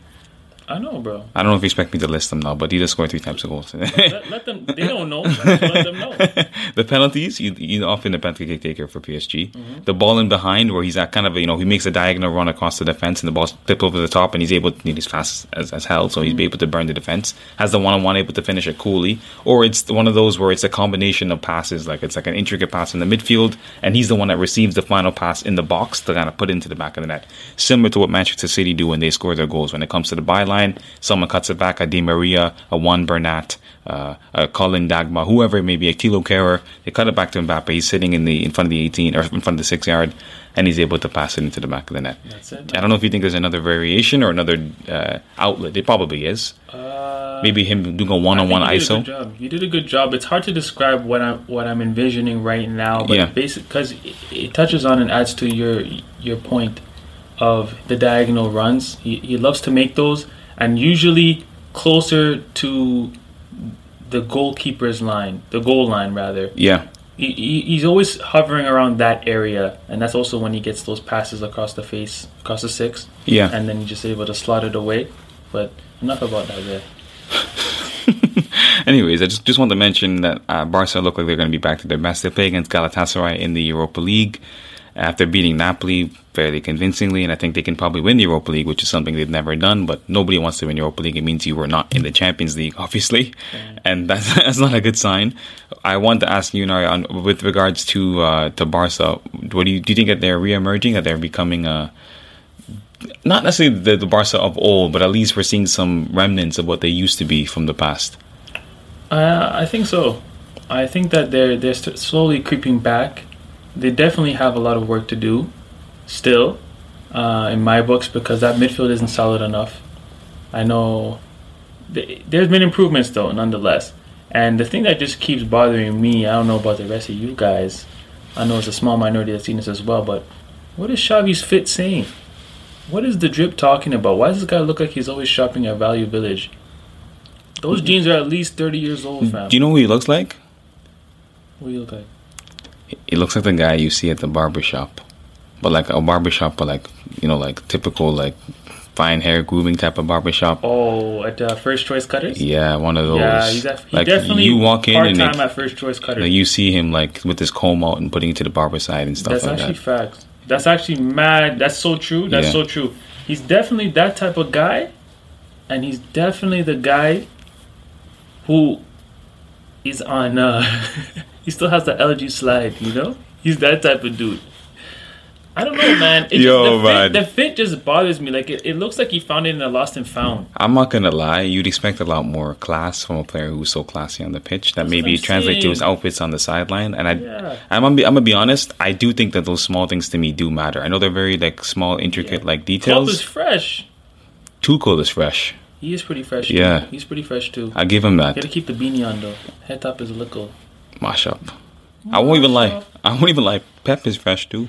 I know, bro. I don't know if you expect me to list them now, but he just scored three types of goals. Let, let them. They don't know. Let them know. the penalties, you, you often the penalty kick taker for PSG. Mm-hmm. The ball in behind, where he's at kind of, you know, he makes a diagonal run across the defense and the ball's flipped over the top and he's able to, he's fast as, as hell, so he's Mm-hmm. able to burn the defense. Has the one on one able to finish it coolly. Or it's one of those where it's a combination of passes, like it's like an intricate pass in the midfield and he's the one that receives the final pass in the box to kind of put into the back of the net. Similar to what Manchester City do when they score their goals. When it comes to the byline, line. Someone cuts it back, a Di Maria, a Juan Bernat, uh, a Colin Dagba, whoever it may be, a Thilo Kehrer. They cut it back to Mbappe. He's sitting in the in front of the 18 or in front of the six yard, and he's able to pass it into the back of the net. That's it. I don't know if you think there's another variation or another uh, outlet. It probably is. Uh, Maybe him doing a one-on-one I you did a ISO. good job. You did a good job. It's hard to describe what I'm what I'm envisioning right now, but Yeah. basic because it, it touches on and adds to your your point of the diagonal runs. He he loves to make those, and usually closer to the goalkeeper's line, the goal line rather. Yeah, He, he, he's always hovering around that area, and that's also when he gets those passes across the face, across the six, yeah. and then he's just able to slot it away. But enough about that there. Anyways, I just just want to mention that uh, Barca look like they're going to be back to their best. They play against Galatasaray in the Europa League after beating Napoli fairly convincingly, and I think they can probably win the Europa League, which is something they've never done. But nobody wants to win Europa League. It means you were not in the Champions League, obviously, and that's that's not a good sign. I want to ask you, Nari, on with regards to uh, to Barca, what do you do? You think that they're re-emerging? That they're becoming a not necessarily the, the Barca of old, but at least we're seeing some remnants of what they used to be from the past. Uh, I think so. I think that they're they're slowly creeping back. They definitely have a lot of work to do, still, uh, in my books, because that midfield isn't solid enough. I know th- there's been improvements though, nonetheless. And the thing that just keeps bothering me, I don't know about the rest of you guys. I know it's a small minority that's seen this as well, but what is Xavi's fit saying? What is the drip talking about? Why does this guy look like he's always shopping at Value Village? Those jeans are at least 30 years old, fam. Do you know who he looks like? What do you look like? He looks like the guy you see at the barber shop, but like a barber shop, but like you know, like typical like fine hair grooming type of barber shop. Oh, at uh, First Choice Cutters? Yeah, one of those. Yeah, he's he like definitely you walk in and at First Choice Cutters. like, you see him like with his comb out and putting it to the barber side and stuff like that. That's like actually that. facts. That's actually mad. That's so true. That's Yeah. so true. He's definitely that type of guy, and he's definitely the guy who is on. Uh, he still has the LG slide. You know, he's that type of dude. I don't know, man. It Yo, just, the man. Fit, the fit just bothers me. Like it, it looks like he found it in a lost and found. I'm not gonna lie, you'd expect a lot more class from a player who's so classy on the pitch that That's maybe what I'm translate to his outfits on the sideline. And I, Yeah. I'm gonna be, I'm gonna be honest, I do think that those small things to me do matter. I know they're very like small, intricate like Club details. is fresh. Too Tuchel is fresh. He is pretty fresh. Yeah. too. he's pretty fresh too. I give him that. You Gotta keep the beanie on though. Head top is a little. Mash up. I won't even lie. I won't even lie. Pep is fresh too.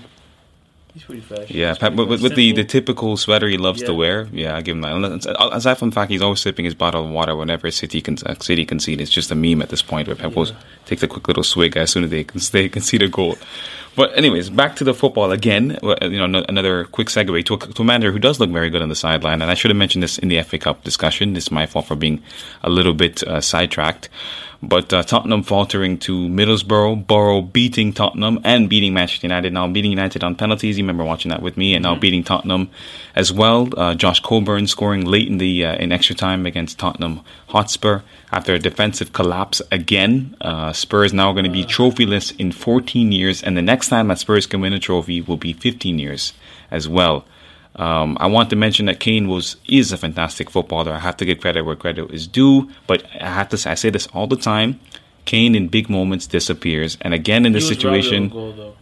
He's pretty fresh. Yeah, He's Pep, pretty with, with the, the typical sweater he loves to wear. Yeah, I give him that. Aside from the fact he's always sipping his bottle of water whenever City can uh, City concede, it's just a meme at this point where Pep will take a quick little swig as soon as they can they concede a goal. But anyways, back to the football again. You know, another quick segue to a, to a manager who does look very good on the sideline, and I should have mentioned this in the FA Cup discussion. It's my fault for being a little bit uh, sidetracked. But uh, Tottenham faltering to Middlesbrough, Boro beating Tottenham and beating Manchester United. Now beating United on penalties. You remember watching that with me, and now beating Tottenham as well. Uh, Josh Coburn scoring late in the uh, in extra time against Tottenham Hotspur after a defensive collapse again. Uh, Spurs now going to be trophyless in 14 years, and the next time that Spurs can win a trophy will be 15 years as well. Um, I want to mention that Kane was is a fantastic footballer. I have to give credit where credit is due, but I have to say, I say this all the time. Kane in big moments disappears, and again in this was robbed of a situation, goal,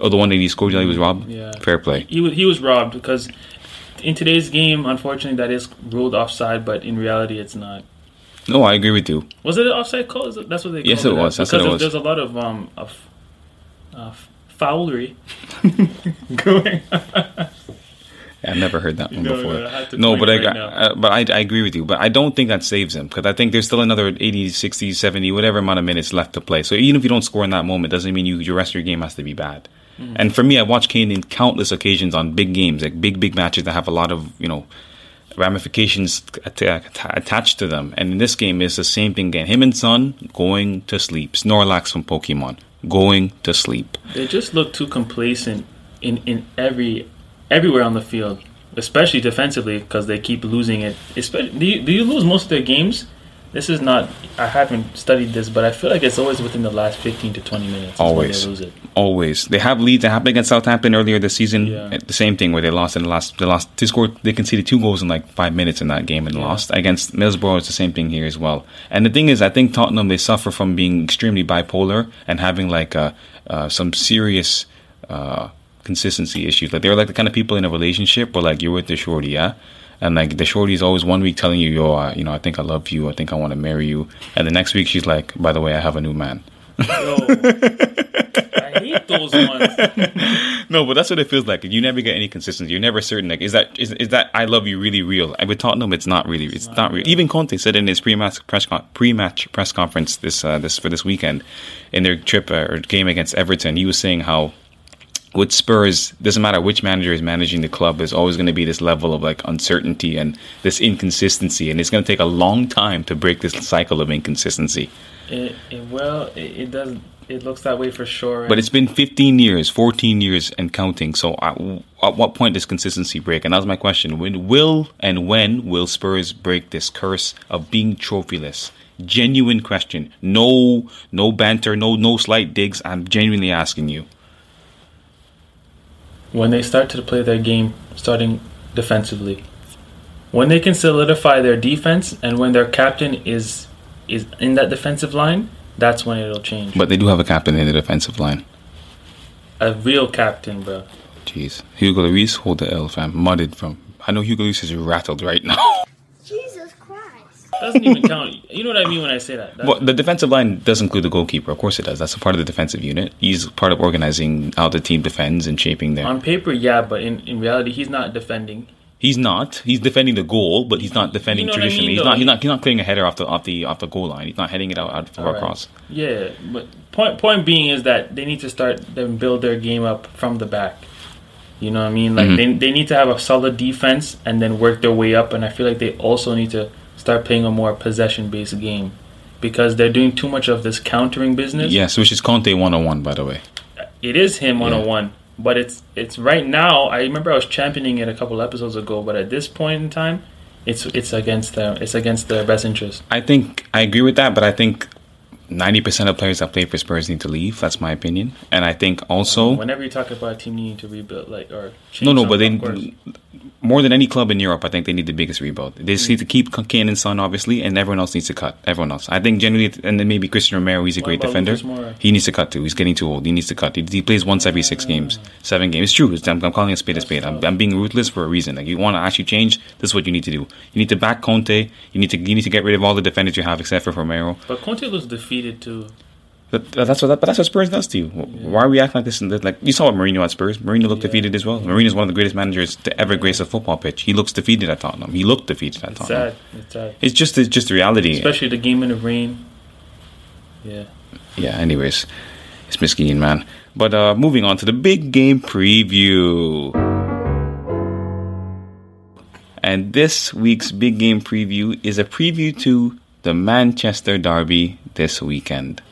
oh, the one that he scored, he was robbed. Yeah. Fair play. He was he was robbed because in today's game, unfortunately, that is ruled offside, but in reality, it's not. No, I agree with you. Was it an offside call? It- That's what they. Yes, it was. as. That's what because it was. there's a lot of um of uh, foulery going. I've never heard that one No, before. no, No, but I, right now. uh, but I, I agree with you. But I don't think that saves him because I think there's still another 80, 60, 70, whatever amount of minutes left to play. So even if you don't score in that moment, doesn't mean you, your rest of your game has to be bad. Mm-hmm. And for me, I watched Kane in countless occasions on big games, like big, big matches that have a lot of you know ramifications att- attached to them. And in this game, it's the same thing again. Him and Son going to sleep. Snorlax from Pokemon going to sleep. They just look too complacent in in every everywhere on the field, especially defensively because they keep losing it. Especially, do you, do you lose most of their games? this is not. I haven't studied this, but I feel like it's always within the last fifteen to twenty minutes. Always. they lose it. Always, they have leads. That happened against Southampton earlier this season. Yeah. The same thing where they lost in the last. They lost. They scored. They conceded two goals in like five minutes in that game and Yeah. lost against Middlesbrough. It's the same thing here as well. And the thing is, I think Tottenham they suffer from being extremely bipolar and having like uh, uh, some serious uh, consistency issues. Like they're like the kind of people in a relationship where like you're with the shorty, yeah. And like the shorty is always one week telling you, "Yo, uh, you know, I think I love you. I think I want to marry you," and the next week she's like, "By the way, I have a new man." Yo, I hate those ones. No, but that's what it feels like. You never get any consistency. You're never certain. Like, is that is, is that I love you really real? And with Tottenham, it's not really. It's, not, real. Even Conte said in his pre-match press con- pre-match press conference this uh, this for this weekend, in their trip uh, or game against Everton, he was saying how with Spurs, doesn't matter which manager is managing the club, there's always going to be this level of like uncertainty and this inconsistency, and it's going to take a long time to break this cycle of inconsistency. It, it, well, it, it does. It looks that way for sure. But it's been 15 years, 14 years, and counting. So, at, at what point does consistency break? And that was my question: When will and when will Spurs break this curse of being trophyless? Genuine question. No, no banter. No, no slight digs. I'm genuinely asking you. When they start to play their game starting defensively. When they can solidify their defense and when their captain is is in that defensive line, that's when it'll change. But they do have a captain in the defensive line. a real captain, bro. Jeez, Hugo Lloris, hold the L, fam. Mudded from. I know Hugo Lloris is rattled right now. Doesn't even count. You know what I mean when I say that. Well, the defensive line does include the goalkeeper. Of course it does. That's a part of the defensive unit. He's part of organizing how the team defends and shaping their. on paper, yeah, but in, in reality, he's not defending. He's not. He's defending the goal, but he's not defending You know what I traditionally. mean, he's not. He's not. He's not clearing a header off the off the off the goal line. He's not heading it out, out for Alright. across. Yeah, but point point being is that they need to start and build their game up from the back. You know what I mean? Like Mhm. they they need to have a solid defense and then work their way up. And I feel like they also need to start playing a more possession based game because they're doing too much of this countering business. Yes, which is Conte one on one, by the way. It is him one on one, but it's it's right now. I remember I was championing it a couple episodes ago, but at this point in time, it's it's against their it's against their best interest. I think I agree with that, but I think ninety percent of players that play for Spurs need to leave. That's my opinion, and I think also Whenever you talk about a team needing to rebuild, like or change no, no, but they something, of course. More than any club in Europe, I think they need the biggest rebuild. They just need to keep Kane and Son, obviously, and everyone else needs to cut. Everyone else, I think, generally, and then maybe Cristian Romero. He's a What great defender. He needs to cut too. He's getting too old. He needs to cut. He, he plays once every six games, seven games. It's true. It's, I'm, I'm calling a spade a spade. I'm, I'm being ruthless for a reason. Like you want to actually change, this is what you need to do. You need to back Conte. You need to you need to get rid of all the defenders you have except for Romero. But Conte looks defeated too. But that's what that, but that's what Spurs does to you. Why are we acting like this? And? Like you saw what Mourinho at Spurs. Mourinho looked defeated as well. Mourinho is one of the greatest managers to ever grace a football pitch. He looks defeated at Tottenham. He looked defeated at It's Tottenham. sad. It's sad. It's just it's just the reality. Especially the game in the rain. Yeah. yeah. Anyways, it's Miskeen, man. But uh moving on to the big game preview. And this week's big game preview is a preview to the Manchester Derby this weekend.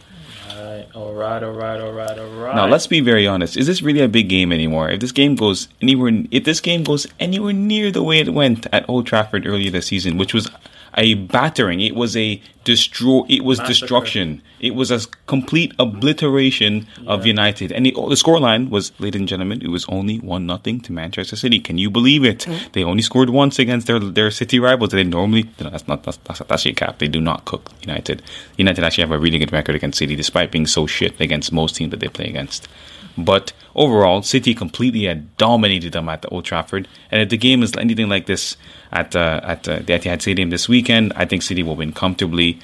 Alright, alright, alright, alright, alright. Now let's be very honest. Is this really a big game anymore? If this game goes anywhere, if this game goes anywhere near the way it went at Old Trafford earlier this season, which was a battering, it was a destroy, it was Massacre. destruction, it was a complete obliteration of United, and the, the scoreline was, ladies and gentlemen, it was only one nothing to Manchester City. Can you believe it? Mm. They only scored once against their their city rivals. They normally no, that's not that's, that's, that's actually a cap. They do not cook United. United actually have a really good record against City, despite being so shit against most teams that they play against. But overall, City completely had dominated them at the Old Trafford. And if the game is anything like this at uh, at uh, the Etihad Stadium this weekend, I think City will win comfortably.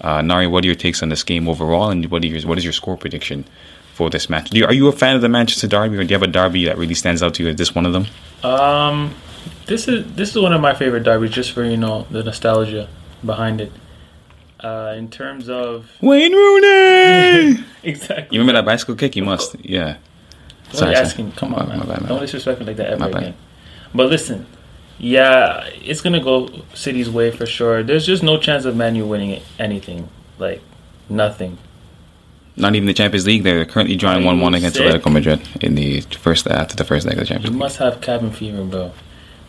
Uh, Nari, what are your takes on this game overall, and what your, what is your score prediction for this match? You, are you a fan of the Manchester Derby, or do you have a derby that really stands out to you? Is this one of them? Um, this is this is one of my favorite derbies, just for you know the nostalgia behind it. Uh, in terms of Wayne Rooney. exactly, you remember that bicycle kick? You must. Yeah. What Sorry, are you sorry. Come on, My- man. my bad, my Don't bad. disrespect me like that ever My bad. again. But listen, yeah, it's gonna go City's way for sure. There's just no chance of Manu winning anything. Like nothing. Not even the Champions League. They're currently drawing one-one against sick? Atletico Madrid in the first after the first leg of the You Champions League. must have cabin fever, bro.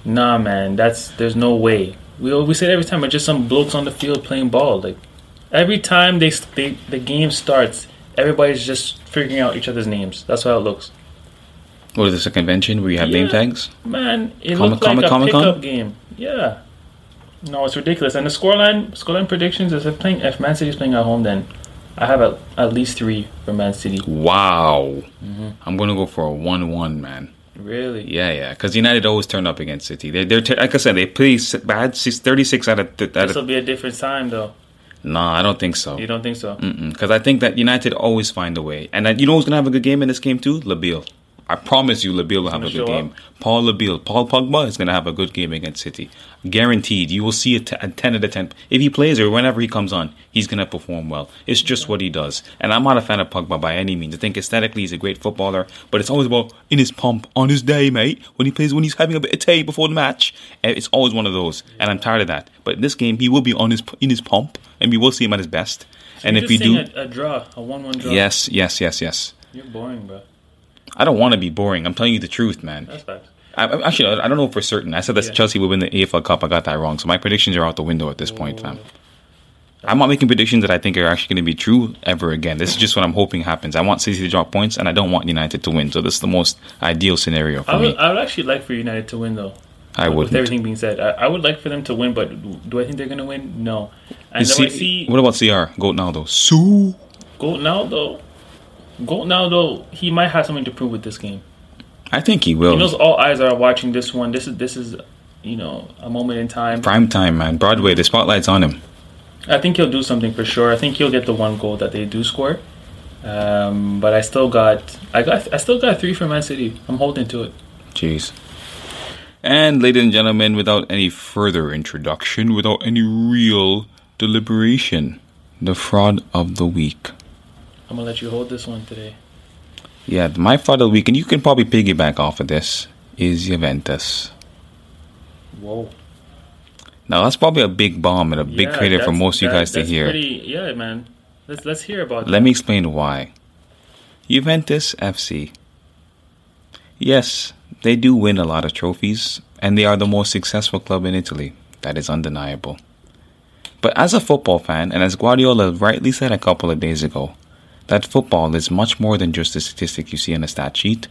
Nah, man, that's there's no way. We we say it every time. It's just some blokes on the field playing ball. Like every time they, they the game starts, everybody's just figuring out each other's names. That's how it looks. What is this a convention where you have name tags? Man, it Comic- looked like Comic- a pickup game. Yeah. No, it's ridiculous. And the scoreline scoreline predictions is if playing if Man City's playing at home, then I have at, at least three for Man City. Wow. Mm-hmm. I'm gonna go for a one-one, man. Really? Yeah, yeah. Because United always turn up against City. They're, they're t- like I said, they play bad. six- 36 out of th- This will be a different time, though. Nah, I don't think so. You don't think so? Because I think that United always find a way. And that, you know who's gonna have a good game in this game too? Labille. I promise you, Labille will have a good game. Paul Labille, Paul Pogba is gonna have a good game against City. Guaranteed. You will see a, t- a ten out of ten. If he plays or whenever he comes on, he's gonna perform well. It's just what he does. And I'm not a fan of Pogba by any means. I think aesthetically he's a great footballer, but it's always about in his pump on his day, mate. When he plays, when he's having a bit of tea before the match, Eh, it's always one of those. And I'm tired of that. But in this game, he will be on his in his pump, and we will see him at his best. and You're if we do, a, a draw, a one-one draw. yes, yes, yes, yes. You're boring, bro. I don't want to be boring. I'm telling you the truth, man. That's fact. I, actually, I don't know for certain. I said that Yeah. Chelsea would win the EFL Cup. I got that wrong. So my predictions are out the window at this point, fam. I'm not making predictions that I think are actually going to be true ever again. This is just what I'm hoping happens. I want City to drop points, and I don't want United to win. So this is the most ideal scenario for I would, me. I would actually like for United to win, though. I would. With everything being said, I, I would like for them to win, but do I think they're going to win? No. And Is then I C- see what about CR? Goat now though. Sue. Gold now, though. Gold now, though. He might have something to prove with this game. I think he will. He knows all eyes are watching this one. This is this is, you know, a moment in time. Prime time, man. Broadway. The spotlight's on him. I think he'll do something for sure. I think he'll get the one goal that they do score. Um, but I still got, I got, I still got three for Man City. I'm holding to it. Jeez. And, ladies and gentlemen, without any further introduction, without any real deliberation, the fraud of the week. I'm gonna let you hold this one today. Yeah, my fraud of the week, and you can probably piggyback off of this, is Juventus. Whoa. Now, that's probably a big bomb and a big Yeah, credit for most of you guys to hear. Pretty, yeah, man. Let's let's hear about. Let me explain why. Juventus FC. Yes, they do win a lot of trophies, and they are the most successful club in Italy. That is undeniable. But as a football fan, and as Guardiola rightly said a couple of days ago, that football is much more than just a statistic you see on a stat sheet.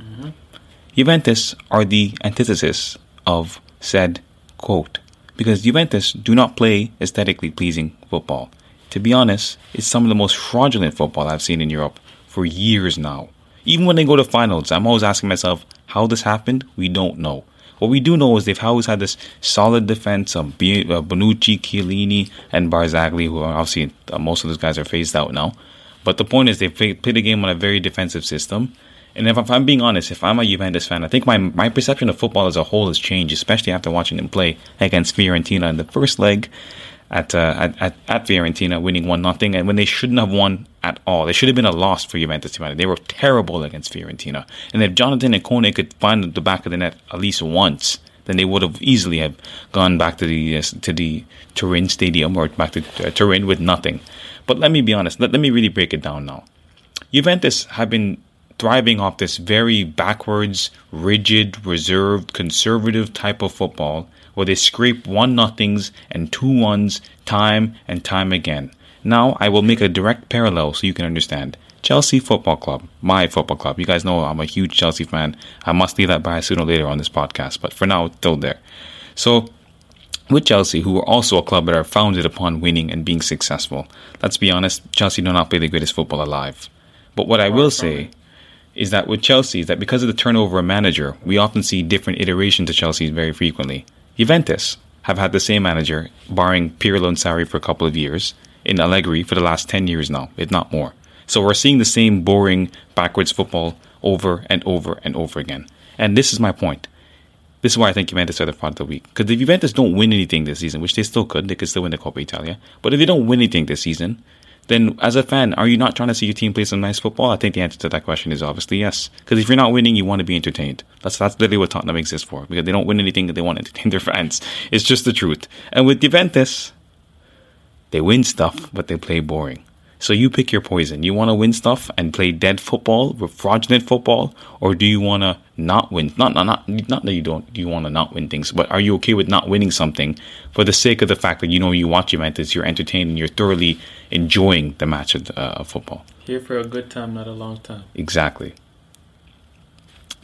Juventus are the antithesis of said quote. Because Juventus do not play aesthetically pleasing football. To be honest, it's some of the most fraudulent football I've seen in Europe for years now. Even when they go to finals, I'm always asking myself, how this happened? We don't know. What we do know is they've always had this solid defense of uh, Bonucci, Chiellini, and Barzagli, who are obviously uh, most of those guys are phased out now. But the point is, they play, play the game on a very defensive system. And if, if I'm being honest, if I'm a Juventus fan, I think my my perception of football as a whole has changed, especially after watching them play against Fiorentina in the first leg at uh, at, at, at Fiorentina, winning one nothing, and when they shouldn't have won at all, they should have been a loss for Juventus. To. They were terrible against Fiorentina, and if Jonathan Ikoné could find the back of the net at least once, then they would have easily have gone back to the uh, to the Turin Stadium or back to uh, Turin with nothing. But let me be honest. Let, let me really break it down now. Juventus have been thriving off this very backwards, rigid, reserved, conservative type of football where they scrape one nothings and two ones time and time again. Now I will make a direct parallel so you can understand. Chelsea Football Club, my football club. You guys know I'm a huge Chelsea fan. I must leave that by sooner or later on this podcast, but for now, it's still there. So with Chelsea, who are also a club that are founded upon winning and being successful. Let's be honest, Chelsea do not play the greatest football alive. But what I will say is that with Chelsea, that because of the turnover of manager, we often see different iterations of Chelsea very frequently. Juventus have had the same manager, barring Pirlo and Sarri for a couple of years, in Allegri for the last 10 years now, if not more. So we're seeing the same boring, backwards football over and over and over again. And this is my point. This is why I think Juventus are the fraud of the week. Because if Juventus don't win anything this season, which they still could, they could still win the Coppa Italia. But if they don't win anything this season, then as a fan, are you not trying to see your team play some nice football? I think the answer to that question is obviously yes. Because if you're not winning, you want to be entertained. That's that's literally what Tottenham exists for. Because they don't win anything, they want to entertain their fans. It's just the truth. And with Juventus, they win stuff, but they play boring. So you pick your poison. You want to win stuff and play dead football, fraudulent football, or do you want to not win? Not, not, not, not that you don't. You want to not win things, but are you okay with not winning something for the sake of the fact that you know you watch Juventus, you're entertained, and you're thoroughly enjoying the match of, uh, of football? Here for a good time, not a long time. Exactly.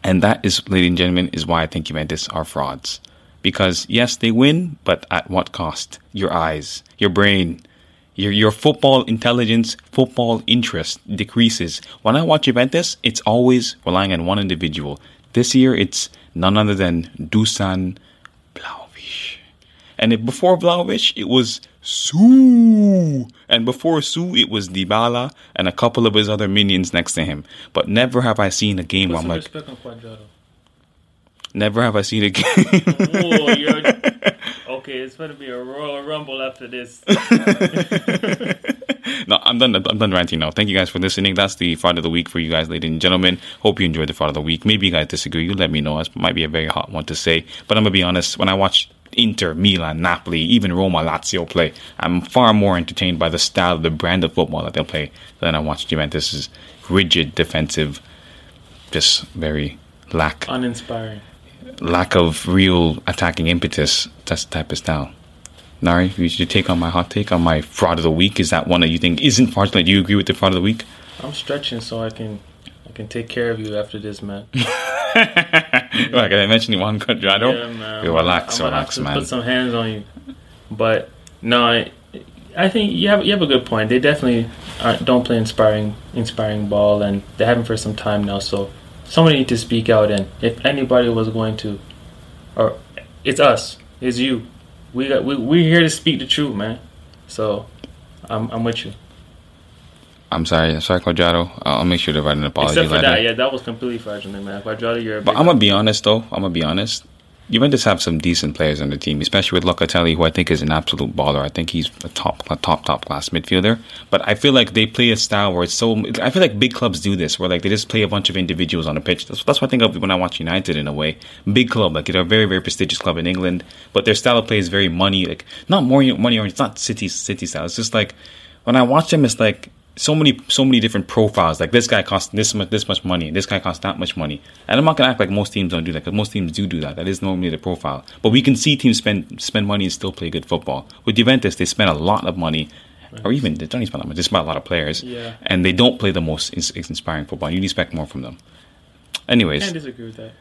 And that is, ladies and gentlemen, is why I think Juventus are frauds. Because yes, they win, but at what cost? Your eyes, your brain, your your football intelligence, football interest decreases. When I watch Juventus, it's always relying on one individual. This year, it's none other than Dusan Vlahovic. And if before Vlahovic, it was Su. And before Su, it was Dybala and a couple of his other minions next to him. But never have I seen a game Put where I'm like, respect on Cuadrado. never have I seen a game. Oh, you're okay. It's going to be a Royal Rumble after this. no, I'm done. I'm done ranting now. Thank you guys for listening. That's the fraud of the week for you guys, ladies and gentlemen. Hope you enjoyed the fraud of the week. Maybe you guys disagree. You let me know. It might be a very hot one to say, but I'm gonna be honest. When I watch Inter, Milan, Napoli, even Roma, Lazio play, I'm far more entertained by the style, the brand of football that they'll play than I watch Juventus's rigid defensive, just very lack Uninspiring. Lack of real attacking impetus. That's the type of style. Nari, you should take on my hot take on my fraud of the week. Is that one that you think isn't fraudulent? Do you agree with the fraud of the week? I'm stretching so I can I can take care of you after this, man. Like I mentioned, you one Cuadrado. Yeah, man. You relax, I'm relax, man. Put some hands on you, but no, I, I think you have you have a good point. They definitely aren't, don't play inspiring inspiring ball, and they haven't for some time now. So somebody need to speak out. And if anybody was going to, or it's us, it's you. We got we we're here to speak the truth, man. So I'm I'm with you. I'm sorry, I'm sorry, Cuadrado. I'll make sure to write an apology Except for letter. that, yeah, that was completely fraudulent, man. Cuadrado, you're a But I'm gonna be honest, though. I'm gonna be honest. Juventus have some decent players on the team, especially with Locatelli, who I think is an absolute baller. I think he's a top, a top, top class midfielder. But I feel like they play a style where it's so. I feel like big clubs do this, where like they just play a bunch of individuals on the pitch. That's, that's what I think of when I watch United in a way. Big club, like they're a very, very prestigious club in England, but their style of play is very money, like not more money oriented. It's not city city style. It's just like when I watch them, it's like so many so many different profiles. Like this guy costs this much this much money, and this guy costs that much money. And I'm not gonna act like most teams don't do that, because most teams do do that. That is normally the profile. But we can see teams spend spend money and still play good football. With Juventus, they spend a lot of money. Or even they don't even spend that much. They spend a lot of players, Yeah. and they don't play the most inspiring football. You expect more from them. Anyways, Can't disagree with that.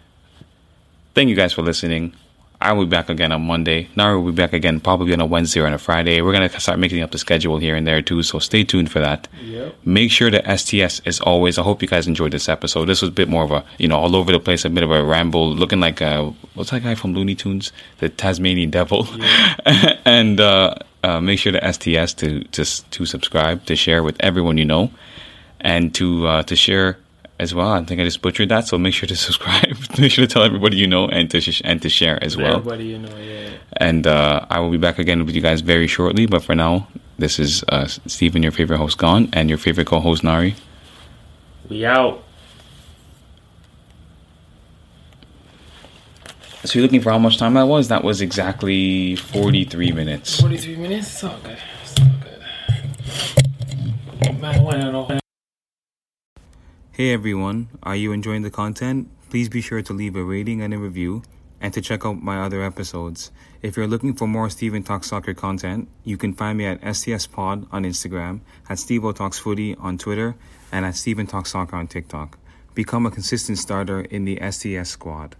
thank you guys for listening. I will be back again on Monday. Nara will be back again probably on a Wednesday or on a Friday. We're gonna start making up the schedule here and there too, so stay tuned for that. Yep. Make sure that STS as always. I hope you guys enjoyed this episode. This was a bit more of a you know all over the place, a bit of a ramble, looking like uh what's that guy from Looney Tunes, the Tasmanian Devil, and uh, uh, make sure to STS to to to subscribe, to share with everyone you know, and to uh, to share as well. I think I just butchered that, so make sure to subscribe. make sure to tell everybody you know and to sh- and to share as well. Everybody, you know, yeah. And uh, I will be back again with you guys very shortly. But for now, this is uh, Stephen, your favorite host, gone, and your favorite co-host Nari. We out. So you're looking for how much time that was? That was exactly 43 minutes. 43 minutes? It's all good. It's all good. Man, not? Hey everyone, are you enjoying the content? Please be sure to leave a rating and a review and to check out my other episodes. If you're looking for more Steven Talks Soccer content, you can find me at STS Pod on Instagram, at Steve Talks Footy on Twitter, and at Steven Talks Soccer on TikTok. Become a consistent starter in the STS squad.